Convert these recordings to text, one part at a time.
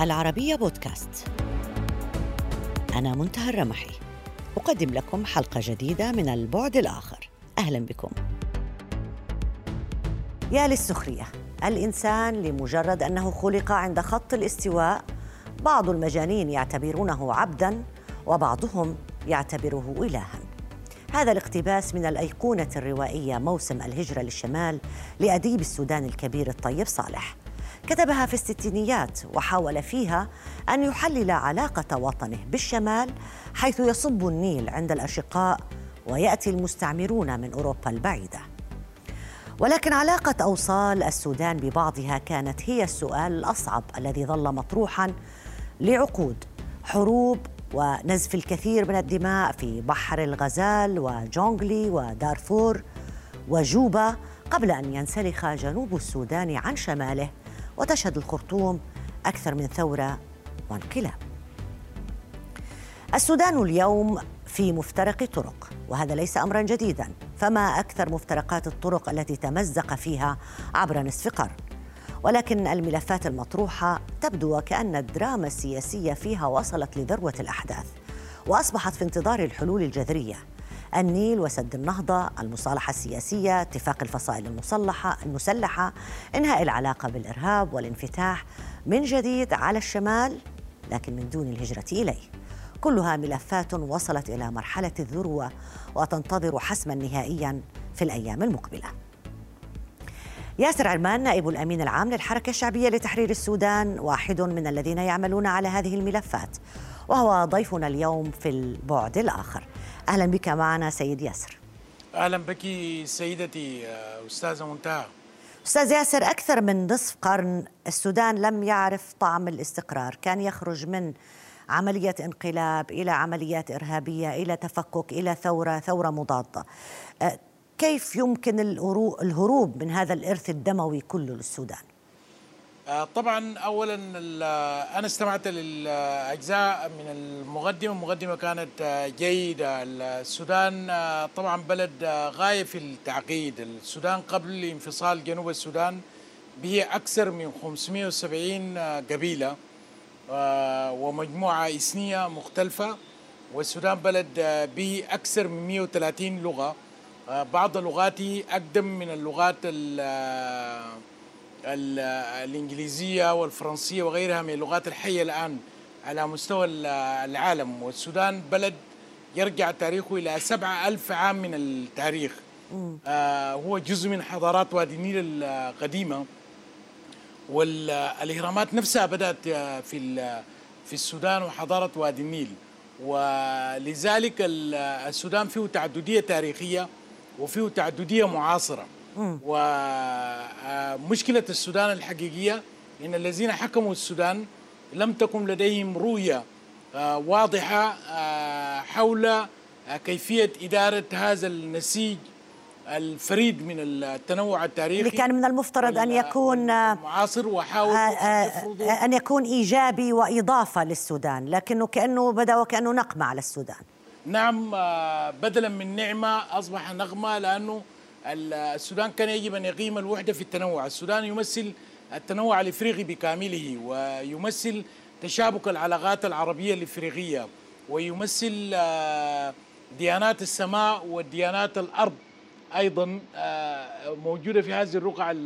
العربية بودكاست. أنا منتهى الرمحي. أقدم لكم حلقة جديدة من البعد الآخر. أهلا بكم. يا للسخرية. الإنسان لمجرد أنه خلق عند خط الاستواء بعض المجانين يعتبرونه عبدا وبعضهم يعتبره إلها. هذا الاقتباس من الأيقونة الروائية موسم الهجرة للشمال لأديب السودان الكبير الطيب صالح. كتبها في الستينيات وحاول فيها أن يحلل علاقة وطنه بالشمال حيث يصب النيل عند الأشقاء ويأتي المستعمرون من أوروبا البعيدة. ولكن علاقة أوصال السودان ببعضها كانت هي السؤال الأصعب الذي ظل مطروحا لعقود حروب ونزف الكثير من الدماء في بحر الغزال وجونغلي ودارفور وجوبا قبل أن ينسلخ جنوب السودان عن شماله. وتشهد الخرطوم أكثر من ثورة وانقلاب السودان اليوم في مفترق طرق وهذا ليس امرا جديدا فما أكثر مفترقات الطرق التي تمزق فيها عبر نصف قرن؟ ولكن الملفات المطروحة تبدو وكأن الدراما السياسية فيها وصلت لذروة الأحداث وأصبحت في انتظار الحلول الجذرية. النيل وسد النهضة المصالحة السياسية اتفاق الفصائل المسلحة المسلحة إنهاء العلاقة بالإرهاب والانفتاح من جديد على الشمال لكن من دون الهجرة إليه. كلها ملفات وصلت إلى مرحلة الذروة وتنتظر حسما نهائيا في الأيام المقبلة. ياسر عرمان نائب الأمين العام للحركة الشعبية لتحرير السودان واحد من الذين يعملون على هذه الملفات وهو ضيفنا اليوم في البعد الآخر. أهلا بك معنا سيد ياسر. أهلا بك سيدتي أستاذة منتهى. أستاذ ياسر أكثر من نصف قرن السودان لم يعرف طعم الاستقرار. كان يخرج من عملية انقلاب إلى عمليات إرهابية إلى تفكك إلى ثورة ثورة مضادة. أه، كيف يمكن الهروب من هذا الإرث الدموي كله للسودان؟ طبعا اولا أنا استمعت للأجزاء من المقدمة. المقدمة كانت آه، جيدة. السودان آه، طبعا بلد غاية في التعقيد. السودان قبل انفصال جنوب السودان به أكثر من 570 قبيلة ومجموعة إثنية مختلفة. والسودان بلد به أكثر من 130 لغة. بعض اللغات أقدم من اللغات الإنجليزية والفرنسية وغيرها من اللغات الحية الآن على مستوى العالم. والسودان بلد يرجع تاريخه إلى سبعة ألف عام من التاريخ. آه هو جزء من حضارات وادي النيل القديمة. والإهرامات نفسها بدأت في في السودان وحضارة وادي النيل. ولذلك السودان فيه تعددية تاريخية وفيه تعددية معاصرة. ومشكلة السودان الحقيقية إن الذين حكموا السودان لم تكن لديهم رؤية آه، واضحة آه، حول آه، كيفية إدارة هذا النسيج الفريد من التنوع التاريخي اللي كان من المفترض أن يكون معاصر وحاول أن يكون إيجابي وإضافة للسودان لكنه كأنه بدأ وكأنه نقمة على السودان. نعم بدلا من نعمة أصبح نغمة لأنه السودان كان يجب أن يقيم الوحدة في التنوع. السودان يمثل التنوع الإفريقي بكامله ويمثل تشابك العلاقات العربية الإفريقية ويمثل آه، ديانات السماء وديانات الأرض أيضا آه، موجودة في هذه الرقعة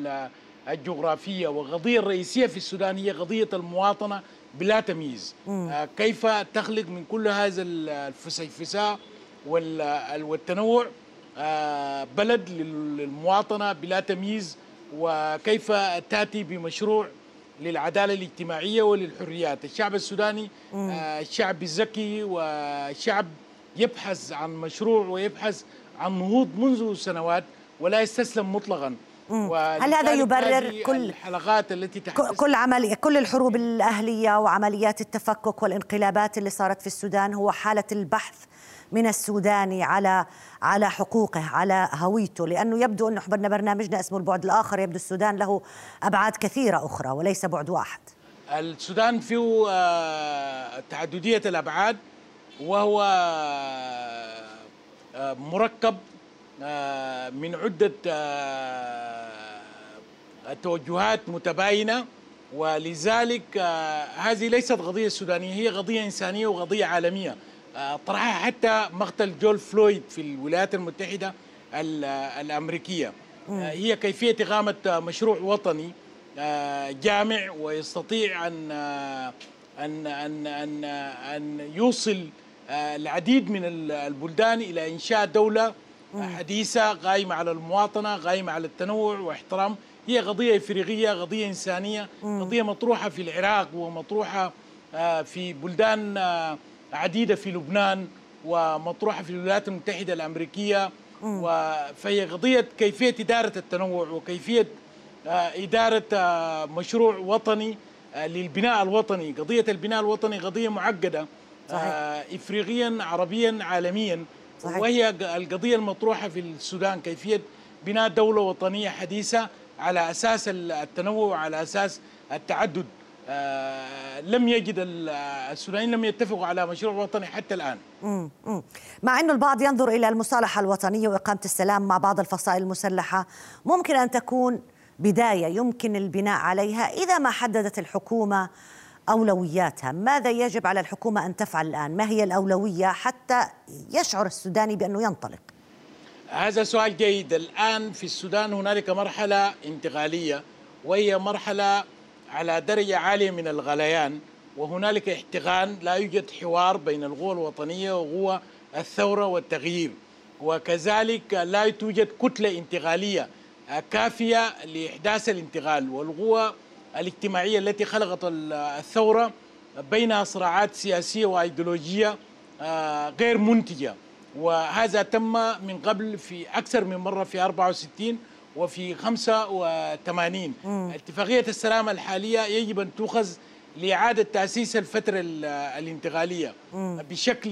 الجغرافية. والقضية الرئيسية في السودان هي قضية المواطنة بلا تمييز. آه، كيف تخلق من كل هذا الفسيفساء والتنوع؟ بلد للمواطنة بلا تمييز وكيف تأتي بمشروع للعدالة الاجتماعية وللحريات. الشعب السوداني آه، شعب ذكي وشعب يبحث عن مشروع ويبحث عن نهوض منذ سنوات ولا يستسلم مطلقا. هل هذا يبرر كل الحلقات التي كل عمل كل الحروب الأهلية وعمليات التفكك والانقلابات اللي صارت في السودان هو حالة البحث من السوداني على على حقوقه على هويته لأنه يبدو انه حضرنا برنامجنا اسمه البعد الآخر يبدو السودان له أبعاد كثيرة أخرى وليس بعد واحد. السودان فيه آه، تعددية الأبعاد وهو آه، مركب آه، من عدة توجهات متباينة ولذلك هذه ليست قضية سودانية هي قضية إنسانية وقضية عالمية. طرحها حتى مقتل جول فلويد في الولايات المتحدة الأمريكية. هي كيفية إقامة مشروع وطني جامع ويستطيع أن أن أن أن أن يوصل العديد من البلدان إلى إنشاء دولة حديثة قائمة على المواطنة قائمة على التنوع واحترام. هي قضية إفريقية قضية إنسانية قضية مطروحة في العراق ومطروحة في بلدان عديدة في لبنان ومطروحة في الولايات المتحدة الأمريكية فهي قضية كيفية إدارة التنوع وكيفية إدارة مشروع وطني للبناء الوطني قضية البناء الوطني قضية معقدة صحيح. إفريقيا عربيا عالميا صحيح. وهي القضية المطروحة في السودان كيفية بناء دولة وطنية حديثة على أساس التنوع وعلى أساس التعدد آه لم يجد السودانيين لم يتفقوا على مشروع وطني حتى مم. مم. مع أن البعض ينظر إلى المصالحة الوطنية وإقامة السلام مع بعض الفصائل المسلحة ممكن أن تكون بداية يمكن البناء عليها إذا ما حددت الحكومة أولوياتها ماذا يجب على الحكومة أن تفعل الآن ما هي الأولوية حتى يشعر السوداني بأنه ينطلق هذا سؤال جيد الآن في السودان هنالك مرحلة انتقالية وهي مرحلة على درجة عالية من الغليان وهنالك احتقان لا يوجد حوار بين القوى الوطنية وقوى الثورة والتغيير. وكذلك لا توجد كتلة انتقالية كافية لإحداث الانتقال والقوى الاجتماعية التي خلقت الثورة بينها صراعات سياسية وأيديولوجية غير منتجة. وهذا تم من قبل في أكثر من مرة في 64 وفي 85 مم. اتفاقية السلام الحالية يجب أن تؤخذ لإعادة تأسيس الفترة الانتقالية مم. بشكل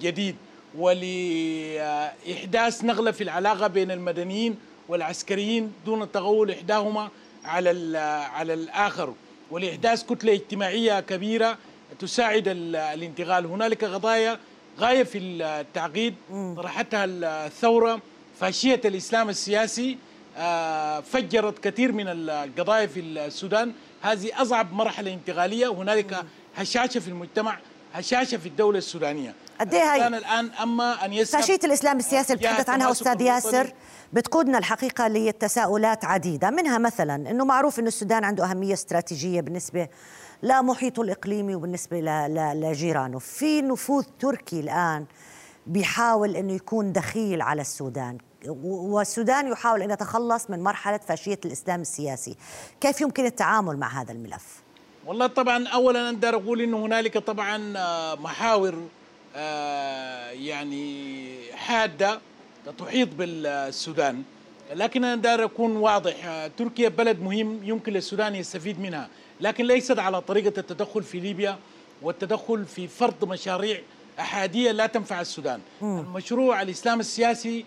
جديد ولإحداث نقلة في العلاقة بين المدنيين والعسكريين دون تغول إحداهما على على الآخر. ولإحداث كتلة اجتماعية كبيرة تساعد الانتقال. هنالك قضايا غاية في التعقيد. طرحتها الثورة فاشية الإسلام السياسي فجرت كثير من القضايا في السودان. هذه أصعب مرحلة انتقالية هنالك هشاشة في المجتمع هشاشة في الدولة السودانية. قد إيه الآن أما أن يسحب فاشية الإسلام السياسي اللي بتحدث عنها أستاذ ياسر بتقودنا الحقيقة لتساؤلات عديدة منها مثلا أنه معروف أن السودان عنده أهمية استراتيجية بالنسبة لمحيطه الإقليمي وبالنسبة لجيرانه. في نفوذ تركي الآن بيحاول أنه يكون دخيل على السودان. والسودان يحاول أن يتخلص من مرحلة فاشية الإسلام السياسي كيف يمكن التعامل مع هذا الملف؟ والله طبعا أولا أقدر أقول أنه هنالك طبعا آه، محاور آه، يعني حادة تحيط بالسودان لكن أنا دار أكون واضح آه، تركيا بلد مهم يمكن للسودان يستفيد منها لكن ليست على طريقة التدخل في ليبيا والتدخل في فرض مشاريع أحادية لا تنفع السودان م. المشروع الإسلام السياسي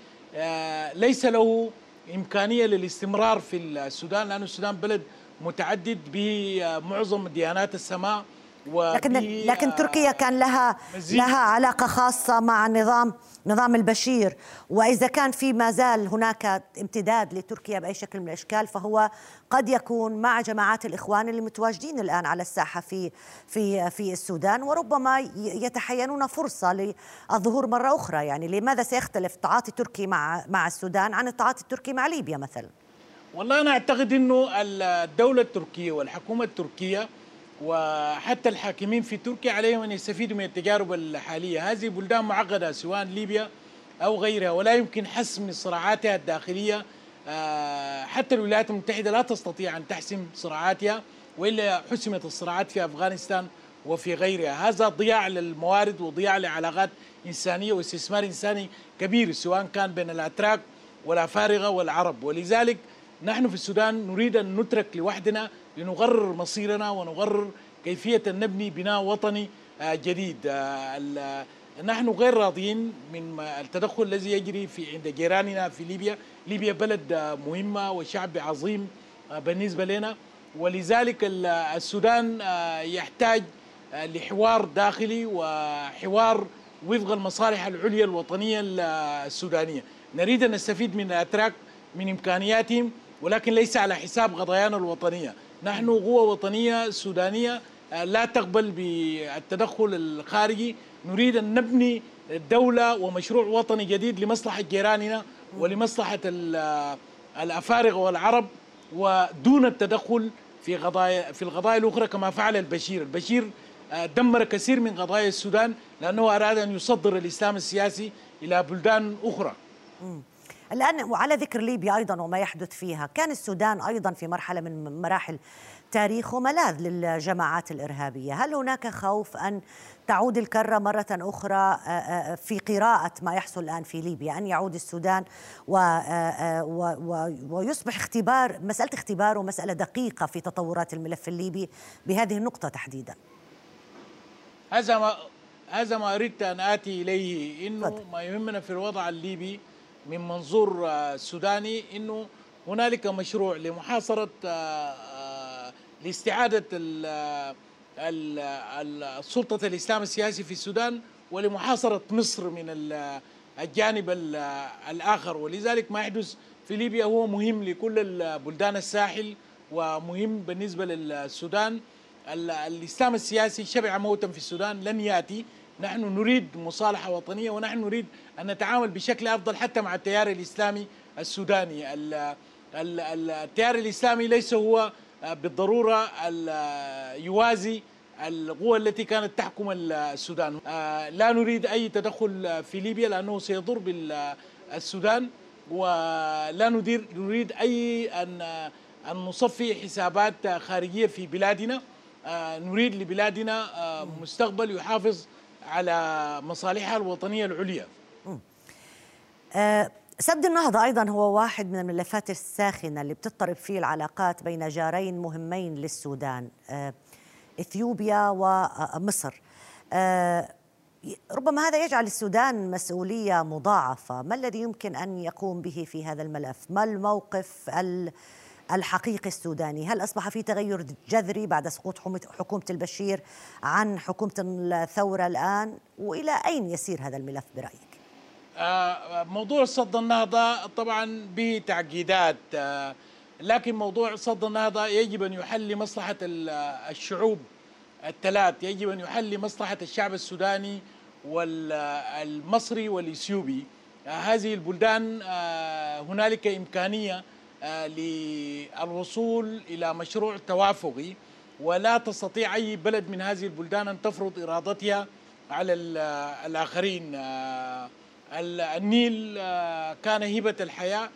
ليس له إمكانية للاستمرار في السودان لأن السودان بلد متعدد بمعظم ديانات السماء. لكن لكن تركيا كان لها لها علاقة خاصة مع نظام نظام البشير. وإذا كان في ما زال هناك امتداد لتركيا بأي شكل من الأشكال فهو قد يكون مع جماعات الإخوان اللي متواجدين الآن على الساحة في في في السودان وربما يتحينون فرصة للظهور مرة أخرى. يعني لماذا سيختلف التعاطي التركي مع مع السودان عن التعاطي التركي مع ليبيا مثلا؟ والله أنا أعتقد إنه الدولة التركية والحكومة التركية وحتى الحاكمين في تركيا عليهم أن يستفيدوا من التجارب الحالية، هذه بلدان معقدة سواء ليبيا أو غيرها ولا يمكن حسم صراعاتها الداخلية. آه، حتى الولايات المتحدة لا تستطيع أن تحسم صراعاتها وإلا حسمت الصراعات في أفغانستان وفي غيرها، هذا ضياع للموارد وضياع لعلاقات إنسانية واستثمار إنساني كبير سواء كان بين الأتراك والأفارقة والعرب، ولذلك نحن في السودان نريد أن نترك لوحدنا لنقرر مصيرنا ونقرر كيفية أن نبني بناء وطني آه، جديد. آه، نحن غير راضيين من التدخل الذي يجري في عند جيراننا في ليبيا. ليبيا بلد آه، مهمة وشعب عظيم بالنسبة لنا. ولذلك السودان يحتاج لحوار داخلي وحوار وفق المصالح العليا الوطنية السودانية. نريد أن نستفيد من الأتراك من إمكانياتهم ولكن ليس على حساب قضايانا الوطنية. نحن قوة وطنية سودانية لا تقبل بالتدخل الخارجي. نريد أن نبني دولة ومشروع وطني جديد لمصلحة جيراننا ولمصلحة الأفارقة والعرب ودون التدخل في قضايا في القضايا الأخرى كما فعل البشير. البشير آه، دمر كثير من قضايا السودان لأنه أراد أن يصدر الإسلام السياسي إلى بلدان أخرى. الآن وعلى ذكر ليبيا أيضا وما يحدث فيها كان السودان أيضا في مرحلة من مراحل تاريخه ملاذ للجماعات الإرهابية. هل هناك خوف أن تعود الكرة مرة أخرى آه، آه، في قراءة ما يحصل الآن في ليبيا أن يعود السودان ويصبح اختبار مسألة اختباره مسألة دقيقة في تطورات الملف الليبي بهذه النقطة تحديدا؟ هذا ما هذا ما أردت أن آتي إليه إنه ما يهمنا في الوضع الليبي من منظور آه، سوداني إنه هنالك مشروع لمحاصرة آه، آه، لاستعادة السلطة الإسلام السياسي في السودان ولمحاصرة مصر من الجانب الآخر. ولذلك ما يحدث في ليبيا هو مهم لكل بلدان الساحل ومهم بالنسبة للسودان. الإسلام السياسي شبع موتا في السودان لن يأتي. نحن نريد مصالحة وطنية ونحن نريد أن نتعامل بشكل أفضل حتى مع التيار الإسلامي السوداني. التيار الإسلامي ليس هو بالضرورة يوازي القوى التي كانت تحكم السودان. لا نريد أي تدخل في ليبيا لأنه سيضر بالسودان ولا نريد أي أن أن نصفي حسابات خارجية في بلادنا. آه، نريد لبلادنا آه، مستقبل يحافظ على مصالحها الوطنية العليا. آه، سد النهضة أيضا هو واحد من الملفات الساخنة اللي بتضطرب فيه العلاقات بين جارين مهمين للسودان إثيوبيا ومصر. ربما هذا يجعل السودان مسؤولية مضاعفة. ما الذي يمكن أن يقوم به في هذا الملف؟ ما الموقف الحقيقي السوداني. هل أصبح في تغير جذري بعد سقوط حكومة البشير عن حكومة الثورة الآن؟ وإلى أين يسير هذا الملف برأيك؟ آه، موضوع صد النهضة طبعا به تعقيدات آه، لكن موضوع صد النهضة يجب أن يحل لمصلحة الشعوب الثلاث. يجب أن يحل لمصلحة الشعب السوداني والمصري والإثيوبي. آه، هذه البلدان هنالك إمكانية آه، للوصول إلى مشروع توافقي ولا تستطيع أي بلد من هذه البلدان أن تفرض إرادتها على الآخرين. آه، النيل آه، كان هبة الحياة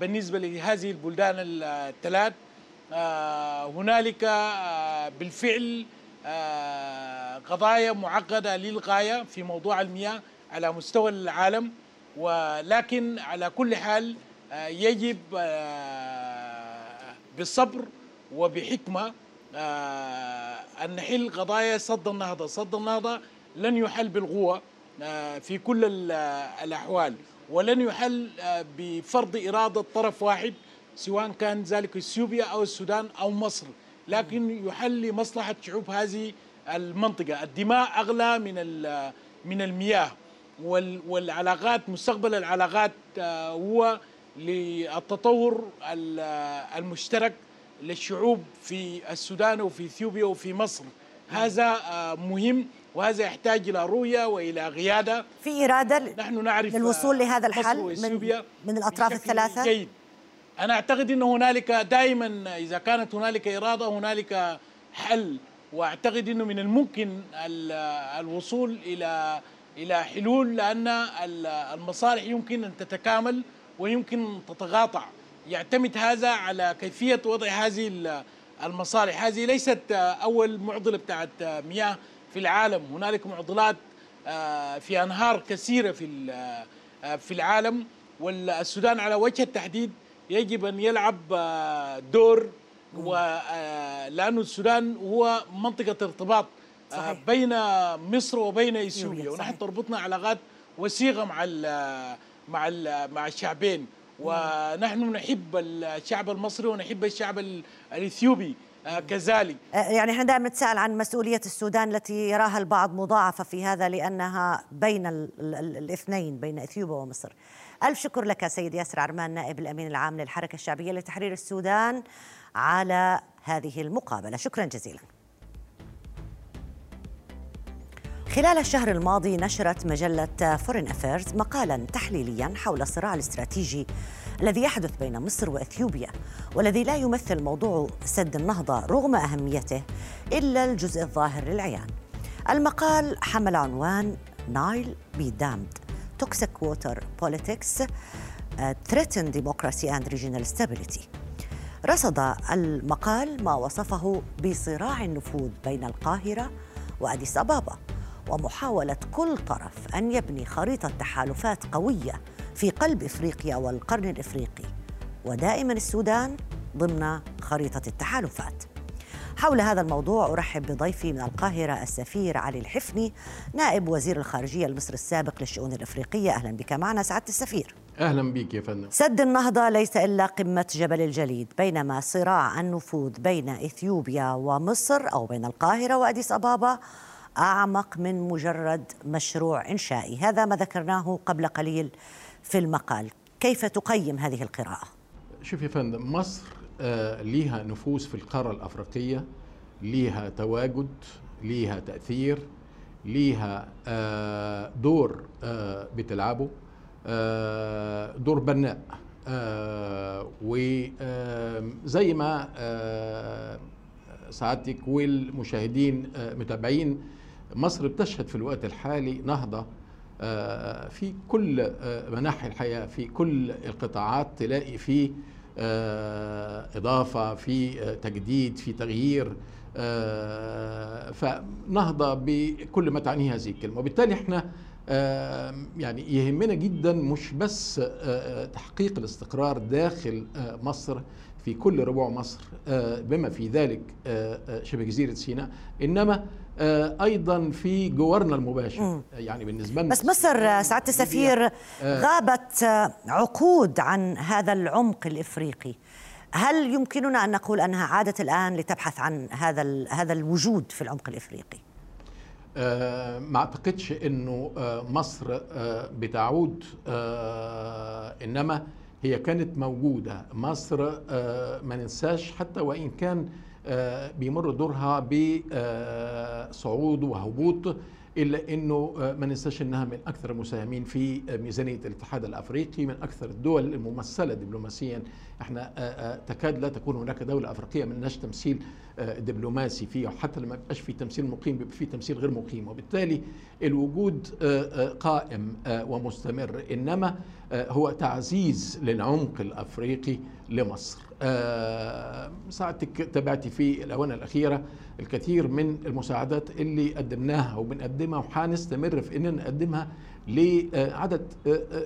بالنسبة لهذه البلدان الثلاث. هنالك بالفعل قضايا معقدة للغاية في موضوع المياه على مستوى العالم ولكن على كل حال آه، يجب آه، بالصبر وبحكمة آه، أن نحل قضايا صد النهضة. صد النهضة لن يحل بالقوة في كل الأحوال ولن يحل بفرض إرادة طرف واحد سواء كان ذلك إثيوبيا أو السودان أو مصر. لكن يحل لمصلحة شعوب هذه المنطقة. الدماء أغلى من من المياه والعلاقات مستقبل العلاقات هو للتطور المشترك للشعوب في السودان وفي إثيوبيا وفي مصر. هذا آه، مهم وهذا يحتاج إلى رؤية وإلى قيادة. في إرادة نحن نعرف للوصول لهذا الحل من, من الأطراف الثلاثة؟ جيد. أنا أعتقد إن هنالك دائما إذا كانت هنالك إرادة هنالك حل. وأعتقد إنه من الممكن الوصول إلى إلى حلول لأن المصالح يمكن أن تتكامل. ويمكن تتقاطع يعتمد هذا على كيفية وضع هذه المصالح. هذه ليست أول معضلة بتاعت مياه في العالم. هنالك معضلات آه، في أنهار كثيرة في آه، في العالم. والسودان على وجه التحديد يجب أن يلعب آه، دور لأن السودان هو منطقة ارتباط صحيح. بين مصر وبين إثيوبيا. ونحن تربطنا علاقات وثيقه مع مع مع الشعبين. ونحن نحب الشعب المصري ونحب الشعب الإثيوبي آه، كذلك. آه، يعني إحنا دائما نتساءل عن مسؤولية السودان التي يراها البعض مضاعفة في هذا لأنها بين الاثنين بين إثيوبيا ومصر. ألف شكر لك سيد ياسر عرمان نائب الأمين العام للحركة الشعبية لتحرير السودان على هذه المقابلة. شكرا جزيلا. خلال الشهر الماضي نشرت مجلة Foreign Affairs مقالا تحليليا حول الصراع الاستراتيجي الذي يحدث بين مصر وإثيوبيا والذي لا يمثل موضوع سد النهضة رغم أهميته إلا الجزء الظاهر للعيان. المقال حمل عنوان Nile be damned toxic water politics threaten democracy and regional stability. رصد المقال ما وصفه بصراع النفوذ بين القاهرة وأديس أبابا ومحاولة كل طرف أن يبني خريطة تحالفات قوية في قلب إفريقيا والقرن الإفريقي ودائما السودان ضمن خريطة التحالفات. حول هذا الموضوع أرحب بضيفي من القاهرة السفير علي الحفني نائب وزير الخارجية المصري السابق للشؤون الإفريقية أهلا بك معنا سعادة السفير. أهلا بك يا فندم. سد النهضة ليس إلا قمة جبل الجليد بينما صراع النفوذ بين إثيوبيا ومصر أو بين القاهرة وأديس أبابا أعمق من مجرد مشروع إنشائي، هذا ما ذكرناه قبل قليل في المقال كيف تقيم هذه القراءة؟ شوف يا فندم مصر آه ليها نفوذ في القارة الأفريقية ليها تواجد ليها تأثير ليها آه دور آه بتلعبه دور بناء وزي ما سعادتك والمشاهدين متابعين مصر بتشهد في الوقت الحالي نهضة في كل مناحي الحياة في كل القطاعات تلاقي في إضافة في تجديد في تغيير فنهضة بكل ما تعنيه هذه الكلمة. وبالتالي إحنا يعني يهمنا جدا مش بس تحقيق الاستقرار داخل مصر في كل ربوع مصر بما في ذلك شبه جزيرة سيناء إنما أيضا في جوارنا المباشر. يعني بالنسبة لنا بس مصر سعادة السفير غابت عقود عن هذا العمق الإفريقي. هل يمكننا أن نقول أنها عادت الآن لتبحث عن هذا هذا الوجود في العمق الإفريقي؟ أه ما أعتقدش إنه مصر بتعود إنما هي كانت موجودة. مصر ما ننساش حتى وإن كان بيمر دورها بصعود وهبوط إلا إنه ما ننساش انها من أكثر المساهمين في ميزانية الاتحاد الأفريقي من أكثر الدول الممثلة دبلوماسيا. إحنا تكاد لا تكون هناك دولة أفريقية ما لناش تمثيل دبلوماسي فيها وحتى لما يبقاش في تمثيل مقيم بيبقى في تمثيل غير مقيم. وبالتالي الوجود قائم ومستمر. إنما هو تعزيز للعمق الأفريقي لمصر. ساعتك تابعتي في الآونة الأخيرة الكثير من المساعدات اللي قدمناها وبنقدمها وحنستمر في إن نقدمها لعدد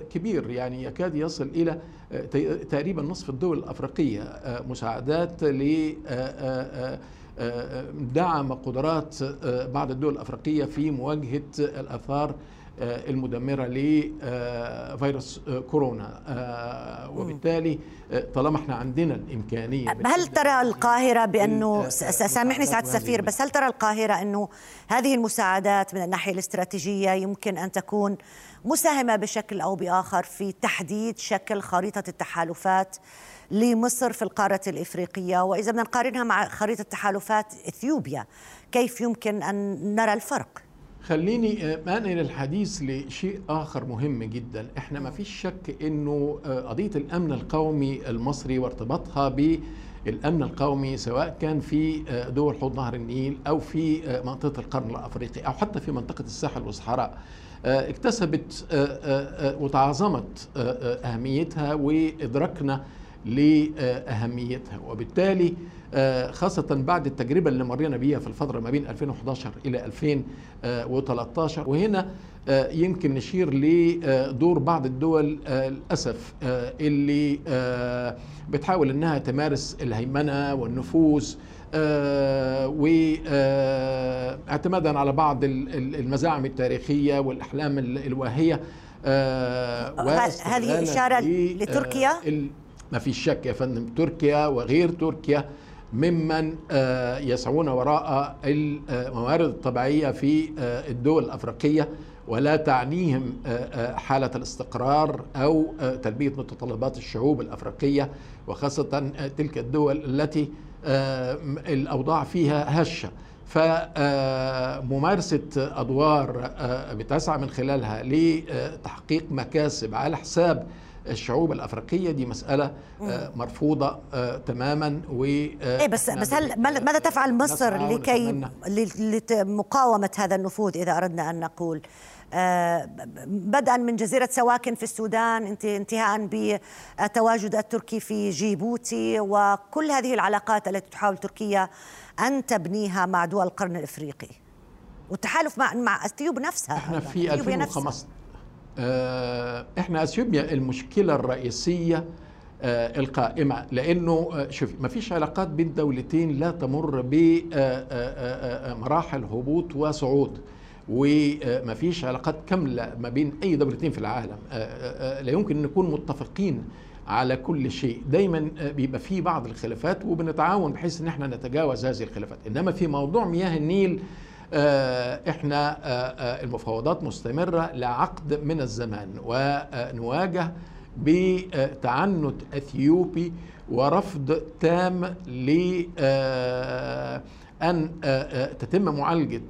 كبير. يعني يكاد يصل إلى تقريبا نصف الدول الأفريقية. مساعدات ل دعم قدرات بعض الدول الأفريقية في مواجهة الآثار المدمرة لفيروس كورونا. وبالتالي طالما إحنا عندنا الإمكانية هل ترى القاهرة بأنه سامحني سعاده السفير بس هل ترى القاهرة أنه هذه المساعدات من الناحية الاستراتيجية يمكن أن تكون مساهمة بشكل أو بآخر في تحديد شكل خريطة التحالفات لمصر في القارة الإفريقية؟ وإذا بدنا نقارنها مع خريطة تحالفات إثيوبيا كيف يمكن أن نرى الفرق؟ خليني أنقل الحديث لشيء آخر مهم جدا. إحنا ما فيش شك إنه قضية الأمن القومي المصري وارتباطها بالأمن القومي سواء كان في دول حوض نهر النيل أو في منطقة القرن الأفريقي أو حتى في منطقة الساحل والصحراء اكتسبت وتعاظمت أهميتها وادركنا لأهميتها. وبالتالي خاصة بعد التجربة اللي مرينا بيها في الفترة ما بين 2011 إلى 2013 وهنا يمكن نشير لدور بعض الدول للأسف اللي بتحاول أنها تمارس الهيمنة والنفوذ واعتمادا على بعض النزاعم التاريخية والأحلام الواهية هذه إشارة لتركيا؟ ما في شك يا فندم تركيا وغير تركيا ممن يسعون وراء الموارد الطبيعية في الدول الأفريقية ولا تعنيهم حالة الاستقرار أو تلبية متطلبات الشعوب الأفريقية وخاصة تلك الدول التي الأوضاع فيها هشة. فممارسة أدوار بتسعى من خلالها لتحقيق مكاسب على حساب الشعوب الأفريقية دي مسألة مرفوضة تماما و إيه بس بس هل ماذا تفعل مصر لكي لمقاومة هذا النفوذ إذا أردنا أن نقول؟ بدءا من جزيرة سواكن في السودان انتهاء بالتواجد التركي في جيبوتي وكل هذه العلاقات التي تحاول تركيا أن تبنيها مع دول القرن الإفريقي. والتحالف مع مع أثيوب نفسها إحنا في 2015 إحنا أثيوبيا المشكلة الرئيسية القائمة. لأنه شوفي ما فيش علاقات بين دولتين لا تمر بمراحل هبوط وصعود. وما فيش علاقات كاملة ما بين أي دولتين في العالم. لا يمكن نكون متفقين على كل شيء. دايما بيبقى في بعض الخلافات وبنتعاون بحيث إن إحنا نتجاوز هذه الخلافات. إنما في موضوع مياه النيل إحنا المفاوضات مستمرة لعقد من الزمان ونواجه بتعنت إثيوبي ورفض تام ل أن تتم معالجة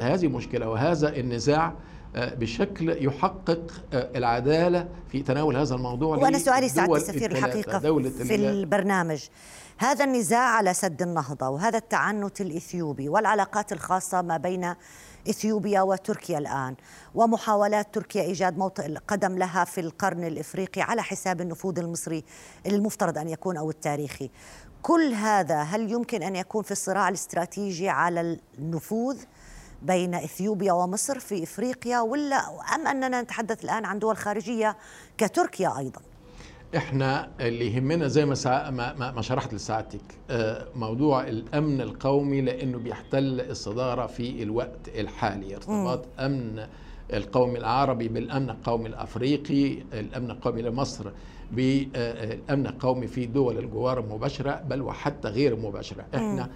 هذه المشكلة وهذا النزاع بشكل يحقق العدالة في تناول هذا الموضوع وأنا سؤالي سعادة السفير الحقيقة دولة في البرنامج. هذا النزاع على سد النهضة وهذا التعنت الإثيوبي والعلاقات الخاصة ما بين إثيوبيا وتركيا الآن ومحاولات تركيا إيجاد موطئ قدم لها في القرن الإفريقي على حساب النفوذ المصري المفترض أن يكون أو التاريخي كل هذا هل يمكن أن يكون في الصراع الاستراتيجي على النفوذ بين إثيوبيا ومصر في إفريقيا ولا أم أننا نتحدث الآن عن دول خارجية كتركيا أيضا؟ إحنا اللي يهمنا زي ما سع... ما, ما شرحت لسعادتك موضوع الأمن القومي لأنه بيحتل الصدارة في الوقت الحالي ارتباط. أمن القومي العربي بالأمن القومي الأفريقي الأمن القومي لمصر بالامن القومي في دول الجوار المباشرة بل وحتى غير المباشره إحنا م.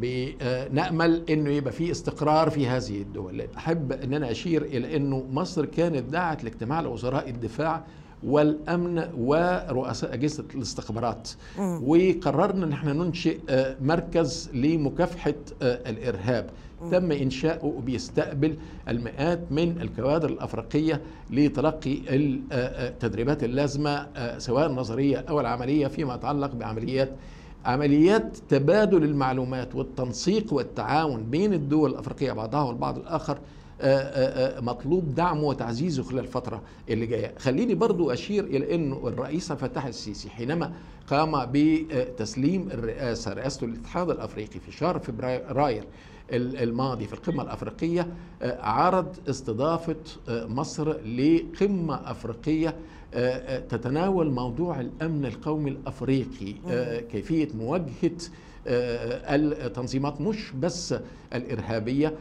بنأمل إنه يبقى في استقرار في هذه الدول أحب إن أنا أشير إلى إنه مصر كانت دعت لاجتماع لوزراء الدفاع والأمن ورؤساء أجهزة الاستخبارات م. وقررنا ان إحنا ننشئ مركز لمكافحة الإرهاب م. تم إنشاؤه وبيستقبل المئات من الكوادر الأفريقية لتلقي التدريبات اللازمة سواء النظرية أو العملية فيما يتعلق بعمليات عمليات تبادل المعلومات والتنسيق والتعاون بين الدول الأفريقية بعضها والبعض الآخر مطلوب دعمه وتعزيزه خلال الفترة اللي جاية. خليني برضو أشير إلى أنه الرئيس فتح السيسي حينما قام بتسليم الرئاسة رئاسة الاتحاد الأفريقي في شهر فبراير الماضي في القمة الأفريقية عرض استضافة مصر لقمة أفريقية تتناول موضوع الأمن القومي الأفريقي كيفية مواجهة التنظيمات مش بس الإرهابية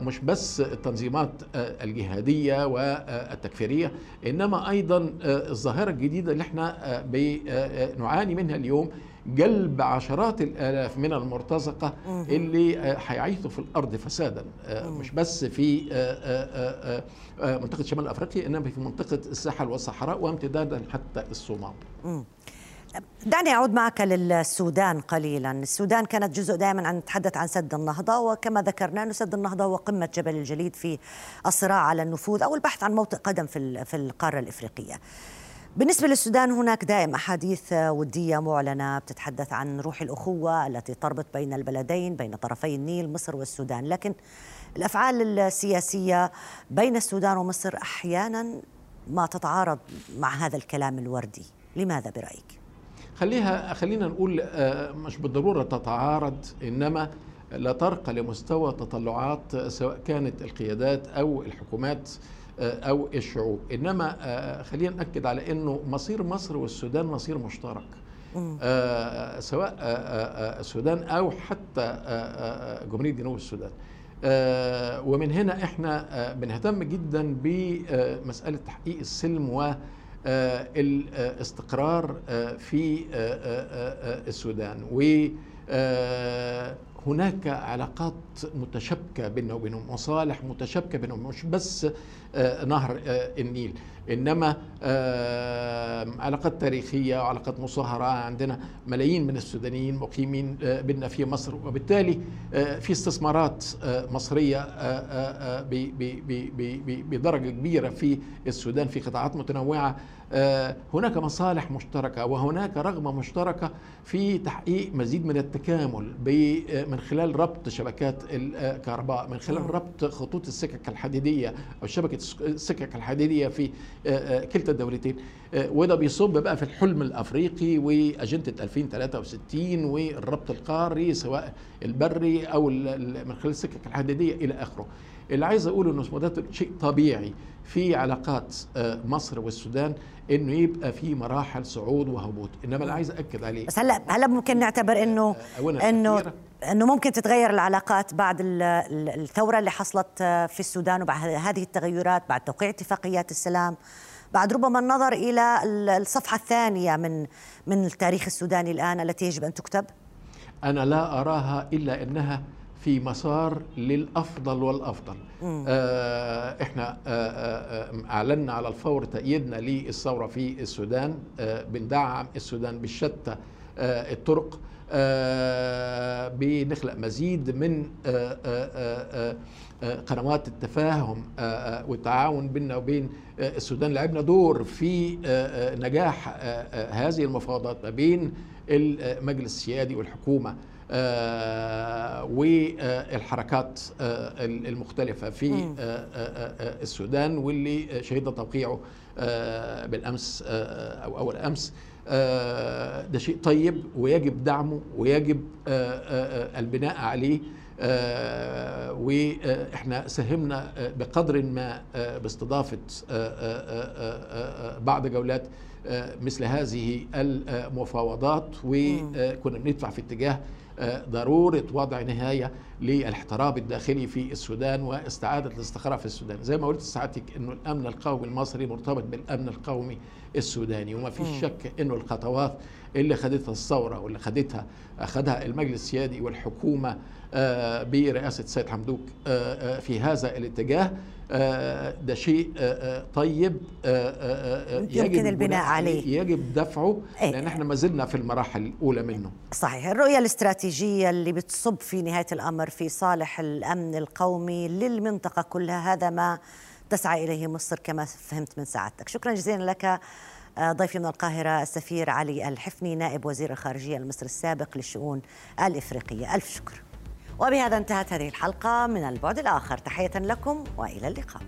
مش بس التنظيمات الجهادية والتكفيرية إنما أيضا الظاهرة الجديدة اللي إحنا بنعاني منها اليوم جلب عشرات الآلاف من المرتزقة اللي هيعيثوا في الأرض فسادا مش بس في منطقة شمال أفريقيا إنما في منطقة الساحل والصحراء وامتدادا حتى الصومال. دعني أعود معك للسودان قليلا، السودان كانت جزء دائما عن نتحدث عن سد النهضة وكما ذكرنا أنه سد النهضة هو قمة جبل الجليد في الصراع على النفوذ أو البحث عن موطئ قدم في في القارة الإفريقية. بالنسبة للسودان هناك دائم أحاديث ودية معلنة بتتحدث عن روح الأخوة التي تربط بين البلدين بين طرفي النيل مصر والسودان لكن الأفعال السياسية بين السودان ومصر أحيانا ما تتعارض مع هذا الكلام الوردي لماذا برأيك؟ خليها خلينا نقول مش بالضرورة تتعارض إنما لا ترقى لمستوى تطلعات سواء كانت القيادات أو الحكومات أو الشعوب. إنما خلينا نأكد على إنه مصير مصر والسودان مصير مشترك. آه سواء آه السودان أو حتى آه جمهورية جنوب السودان. آه ومن هنا إحنا آه بنهتم جدا بمسألة تحقيق السلم و الاستقرار في السودان. و هناك علاقات متشابكة بيننا وبينهم مصالح متشابكة بينهم مش بس نهر النيل. إنما علاقات تاريخية وعلاقات مصاهرة عندنا ملايين من السودانيين مقيمين بنا في مصر. وبالتالي في استثمارات مصرية بدرجه كبيرة في السودان في قطاعات متنوعة. هناك مصالح مشتركة وهناك رغبة مشتركة في تحقيق مزيد من التكامل من خلال ربط شبكات الكهرباء من خلال ربط خطوط السكك الحديدية أو شبكة السكك الحديدية في كلتا الدولتين وده بيصب بقى في الحلم الأفريقي وأجندة 2063 والربط القاري سواء البري أو من خلال السكك الحديدية إلى آخره. اللي عايز أقوله إنه ده شيء طبيعي في علاقات مصر والسودان إنه يبقى في مراحل صعود وهبوط. إنما اللي عايز اكد عليه بس هلا هلا ممكن نعتبر إنه إنه إنه ممكن تتغير العلاقات بعد الثورة اللي حصلت في السودان وبعد هذه التغيرات بعد توقيع اتفاقيات السلام بعد ربما النظر إلى الصفحة الثانية من من التاريخ السوداني الآن التي يجب أن تكتب. أنا لا أراها إلا إنها في مسار للأفضل والأفضل. آه إحنا آه آه أعلنا على الفور تأييدنا للثورة في السودان آه بندعم السودان بشتى آه الطرق آه بنخلق مزيد من آه آه آه قنوات التفاهم والتعاون بيننا وبين السودان. لعبنا دور في نجاح هذه المفاوضات ما بين المجلس السيادي والحكومة. آه والحركات آه المختلفة في آه السودان واللي شهدنا توقيعه بالأمس أو أول أمس. ده شيء طيب ويجب دعمه ويجب البناء عليه. وإحنا ساهمنا بقدر ما باستضافة بعض جولات مثل هذه المفاوضات. وكنا بندفع في اتجاه ضرورة وضع نهاية للاحتراب الداخلي في السودان واستعادة الاستقرار في السودان. زي ما قلت ساعتك أنه الأمن القومي المصري مرتبط بالأمن القومي السوداني. وما فيش شك أنه الخطوات اللي خدتها الثورة واللي خدتها أخذها المجلس السيادي والحكومة برئاسة سيد حمدوك في هذا الاتجاه ده شيء طيب يمكن البناء عليه. يجب دفعه لأن إحنا ما زلنا في المراحل الأولى منه. صحيح. الرؤية الاستراتيجية اللي بتصب في نهاية الأمر في صالح الأمن القومي للمنطقة كلها هذا ما تسعى إليه مصر كما فهمت من سعادتك. شكرا جزيلا لك ضيفي من القاهرة السفير علي الحفني نائب وزير الخارجية المصري السابق للشؤون الإفريقية. ألف شكر. وبهذا انتهت هذه الحلقة من البعد الآخر. تحية لكم وإلى اللقاء.